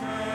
say.